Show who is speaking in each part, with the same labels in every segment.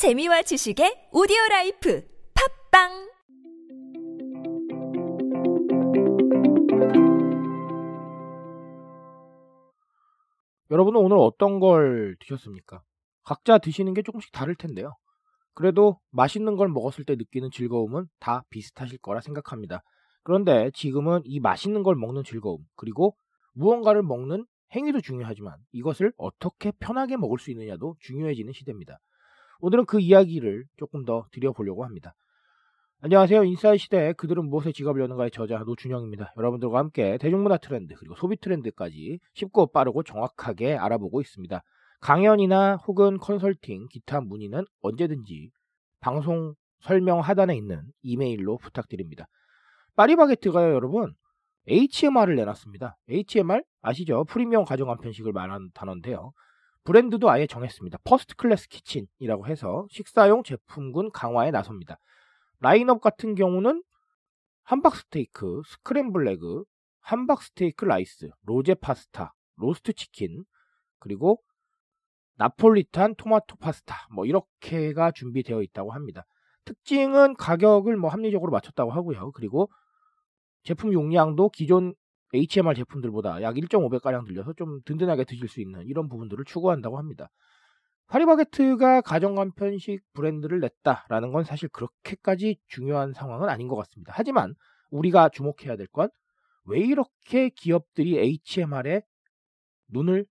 Speaker 1: 재미와 지식의 오디오 라이프 팝빵
Speaker 2: 여러분은 오늘 어떤 걸 드셨습니까? 각자 드시는 게 조금씩 다를 텐데요. 그래도 맛있는 걸 먹었을 때 느끼는 즐거움은 다 비슷하실 거라 생각합니다. 그런데 지금은 이 맛있는 걸 먹는 즐거움, 그리고 무언가를 먹는 행위도 중요하지만 이것을 어떻게 편하게 먹을 수 있느냐도 중요해지는 시대입니다. 오늘은 그 이야기를 조금 더 드려보려고 합니다. 안녕하세요. 인사이 시대에 그들은 무엇에 지갑을 여는가의 저자 노준영입니다. 여러분들과 함께 대중문화 트렌드 그리고 소비 트렌드까지 쉽고 빠르고 정확하게 알아보고 있습니다. 강연이나 혹은 컨설팅, 기타 문의는 언제든지 방송 설명 하단에 있는 이메일로 부탁드립니다. 파리바게트가요, 여러분, HMR을 내놨습니다. HMR 아시죠? 프리미엄 가정한 편식을 말하는 단어인데요. 브랜드도 아예 정했습니다. First Class Kitchen이라고 해서 식사용 제품군 강화에 나섭니다. 라인업 같은 경우는 함박 스테이크, scramble egg, 함박 스테이크 라이스, 로제 파스타, 로스트 치킨, 그리고 나폴리탄 토마토 파스타 뭐 이렇게가 준비되어 있다고 합니다. 특징은 가격을 뭐 합리적으로 맞췄다고 하고요. 그리고 제품 용량도 기존 HMR 제품들보다 약 1.5배가량 들려서 좀 든든하게 드실 수 있는 이런 부분들을 추구한다고 합니다. 파리바게트가 가정간 편식 브랜드를 냈다라는 건 사실 그렇게까지 중요한 상황은 아닌 것 같습니다. 하지만 우리가 주목해야 될 건 왜 이렇게 기업들이 HMR에 눈을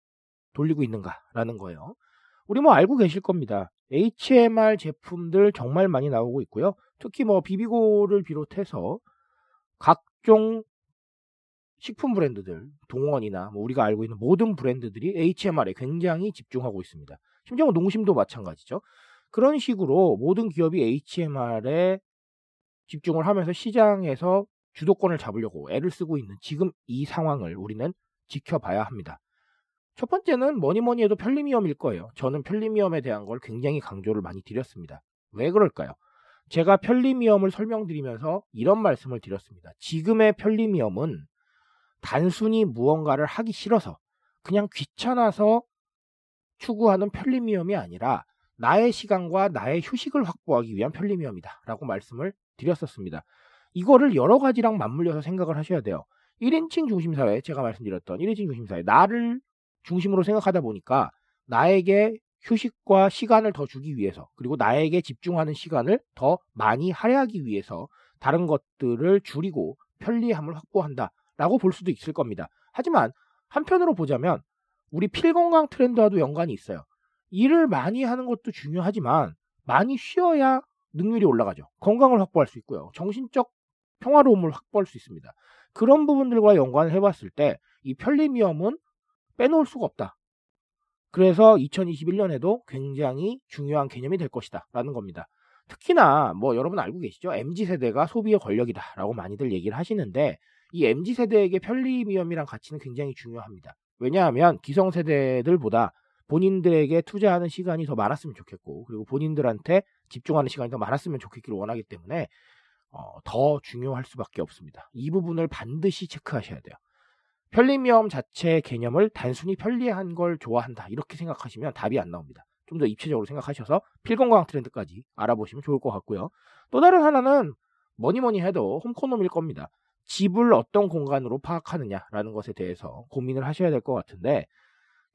Speaker 2: 돌리고 있는가라는 거예요. 우리 뭐 알고 계실 겁니다. HMR 제품들 정말 많이 나오고 있고요. 특히 뭐 비비고를 비롯해서 각종 식품 브랜드들, 동원이나 뭐 우리가 알고 있는 모든 브랜드들이 HMR에 굉장히 집중하고 있습니다. 심지어 농심도 마찬가지죠. 그런 식으로 모든 기업이 HMR에 집중을 하면서 시장에서 주도권을 잡으려고 애를 쓰고 있는 지금 이 상황을 우리는 지켜봐야 합니다. 첫 번째는 뭐니 뭐니 해도 편리미엄일 거예요. 저는 편리미엄에 대한 걸 굉장히 강조를 많이 드렸습니다. 왜 그럴까요? 제가 편리미엄을 설명드리면서 이런 말씀을 드렸습니다. 지금의 편리미엄은 단순히 무언가를 하기 싫어서 그냥 귀찮아서 추구하는 편리미엄이 아니라 나의 시간과 나의 휴식을 확보하기 위한 편리미엄이다 라고 말씀을 드렸었습니다. 이거를 여러 가지랑 맞물려서 생각을 하셔야 돼요. 1인칭 중심사회, 제가 말씀드렸던 1인칭 중심사회, 나를 중심으로 생각하다 보니까 나에게 휴식과 시간을 더 주기 위해서 그리고 나에게 집중하는 시간을 더 많이 할애하기 위해서 다른 것들을 줄이고 편리함을 확보한다 라고 볼 수도 있을 겁니다. 하지만 한편으로 보자면 우리 필건강 트렌드와도 연관이 있어요. 일을 많이 하는 것도 중요하지만 많이 쉬어야 능률이 올라가죠. 건강을 확보할 수 있고요. 정신적 평화로움을 확보할 수 있습니다. 그런 부분들과 연관을 해봤을 때 이 편리미엄은 빼놓을 수가 없다. 그래서 2021년에도 굉장히 중요한 개념이 될 것이다. 라는 겁니다. 특히나 뭐 여러분 알고 계시죠? MZ세대가 소비의 권력이다. 라고 많이들 얘기를 하시는데 이 MZ세대에게 편리미엄이란 가치는 굉장히 중요합니다. 왜냐하면 기성 세대들보다 본인들에게 투자하는 시간이 더 많았으면 좋겠고 그리고 본인들한테 집중하는 시간이 더 많았으면 좋겠기를 원하기 때문에 어, 더 중요할 수밖에 없습니다. 이 부분을 반드시 체크하셔야 돼요. 편리미엄 자체 개념을 단순히 편리한 걸 좋아한다 이렇게 생각하시면 답이 안 나옵니다. 좀 더 입체적으로 생각하셔서 필건강 트렌드까지 알아보시면 좋을 것 같고요. 또 다른 하나는 뭐니 뭐니 해도 홈코놈일 겁니다. 집을 어떤 공간으로 파악하느냐라는 것에 대해서 고민을 하셔야 될 것 같은데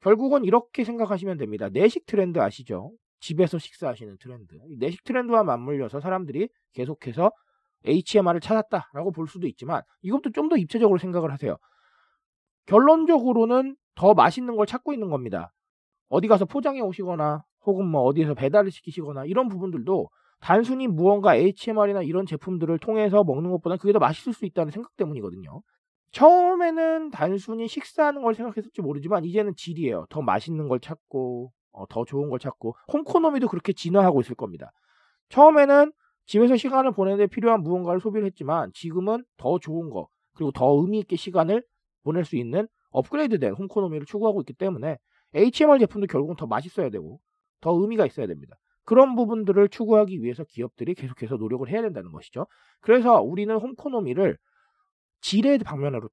Speaker 2: 결국은 이렇게 생각하시면 됩니다. 내식 트렌드 아시죠? 집에서 식사하시는 트렌드. 내식 트렌드와 맞물려서 사람들이 계속해서 HMR을 찾았다라고 볼 수도 있지만 이것도 좀 더 입체적으로 생각을 하세요. 결론적으로는 더 맛있는 걸 찾고 있는 겁니다. 어디 가서 포장해 오시거나 혹은 뭐 어디에서 배달을 시키시거나 이런 부분들도 단순히 무언가 HMR이나 이런 제품들을 통해서 먹는 것보다 그게 더 맛있을 수 있다는 생각 때문이거든요. 처음에는 단순히 식사하는 걸 생각했을지 모르지만 이제는 질이에요. 더 맛있는 걸 찾고 어, 더 좋은 걸 찾고 홈코노미도 그렇게 진화하고 있을 겁니다. 처음에는 집에서 시간을 보내는데 필요한 무언가를 소비를 했지만 지금은 더 좋은 거 그리고 더 의미 있게 시간을 보낼 수 있는 업그레이드된 홈코노미를 추구하고 있기 때문에 HMR 제품도 결국은 더 맛있어야 되고 더 의미가 있어야 됩니다. 그런 부분들을 추구하기 위해서 기업들이 계속해서 노력을 해야 된다는 것이죠. 그래서 우리는 홈코노미를 질의 방면으로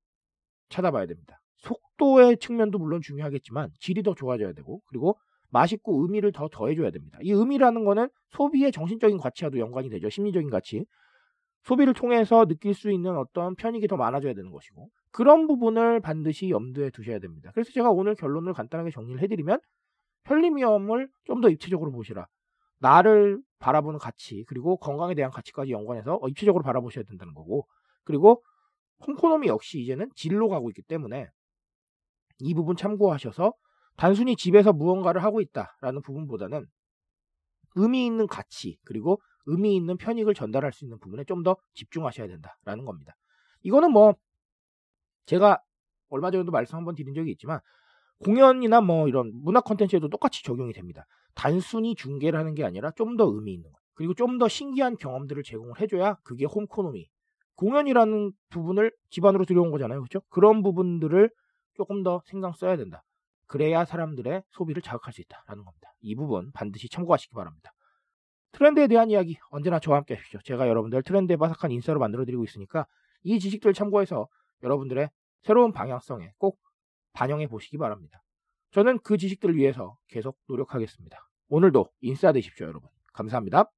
Speaker 2: 찾아봐야 됩니다. 속도의 측면도 물론 중요하겠지만 질이 더 좋아져야 되고 그리고 맛있고 의미를 더 더해줘야 됩니다. 이 의미라는 거는 소비의 정신적인 가치와도 연관이 되죠. 심리적인 가치. 소비를 통해서 느낄 수 있는 어떤 편익이 더 많아져야 되는 것이고 그런 부분을 반드시 염두에 두셔야 됩니다. 그래서 제가 오늘 결론을 간단하게 정리를 해드리면 편리미엄을 좀 더 입체적으로 보시라. 나를 바라보는 가치 그리고 건강에 대한 가치까지 연관해서 어, 입체적으로 바라보셔야 된다는 거고 그리고 홈코노미 역시 이제는 질로 가고 있기 때문에 이 부분 참고하셔서 단순히 집에서 무언가를 하고 있다라는 부분보다는 의미 있는 가치 그리고 의미 있는 편익을 전달할 수 있는 부분에 좀 더 집중하셔야 된다라는 겁니다. 이거는 뭐 제가 얼마 전에도 말씀 한번 드린 적이 있지만 공연이나 뭐 이런 문화 컨텐츠에도 똑같이 적용이 됩니다. 단순히 중계를 하는 게 아니라 좀 더 의미 있는 것 그리고 좀 더 신기한 경험들을 제공을 해줘야 그게 홈코노미 공연이라는 부분을 기반으로 들여온 거잖아요. 그렇죠? 그런 부분들을 조금 더 신경 써야 된다. 그래야 사람들의 소비를 자극할 수 있다라는 겁니다. 이 부분 반드시 참고하시기 바랍니다. 트렌드에 대한 이야기 언제나 저와 함께 하십시오. 제가 여러분들 트렌드에 바삭한 인싸로 만들어드리고 있으니까 이 지식들 참고해서 여러분들의 새로운 방향성에 꼭 반영해 보시기 바랍니다. 저는 그 지식들을 위해서 계속 노력하겠습니다. 오늘도 인싸 되십시오, 여러분. 감사합니다.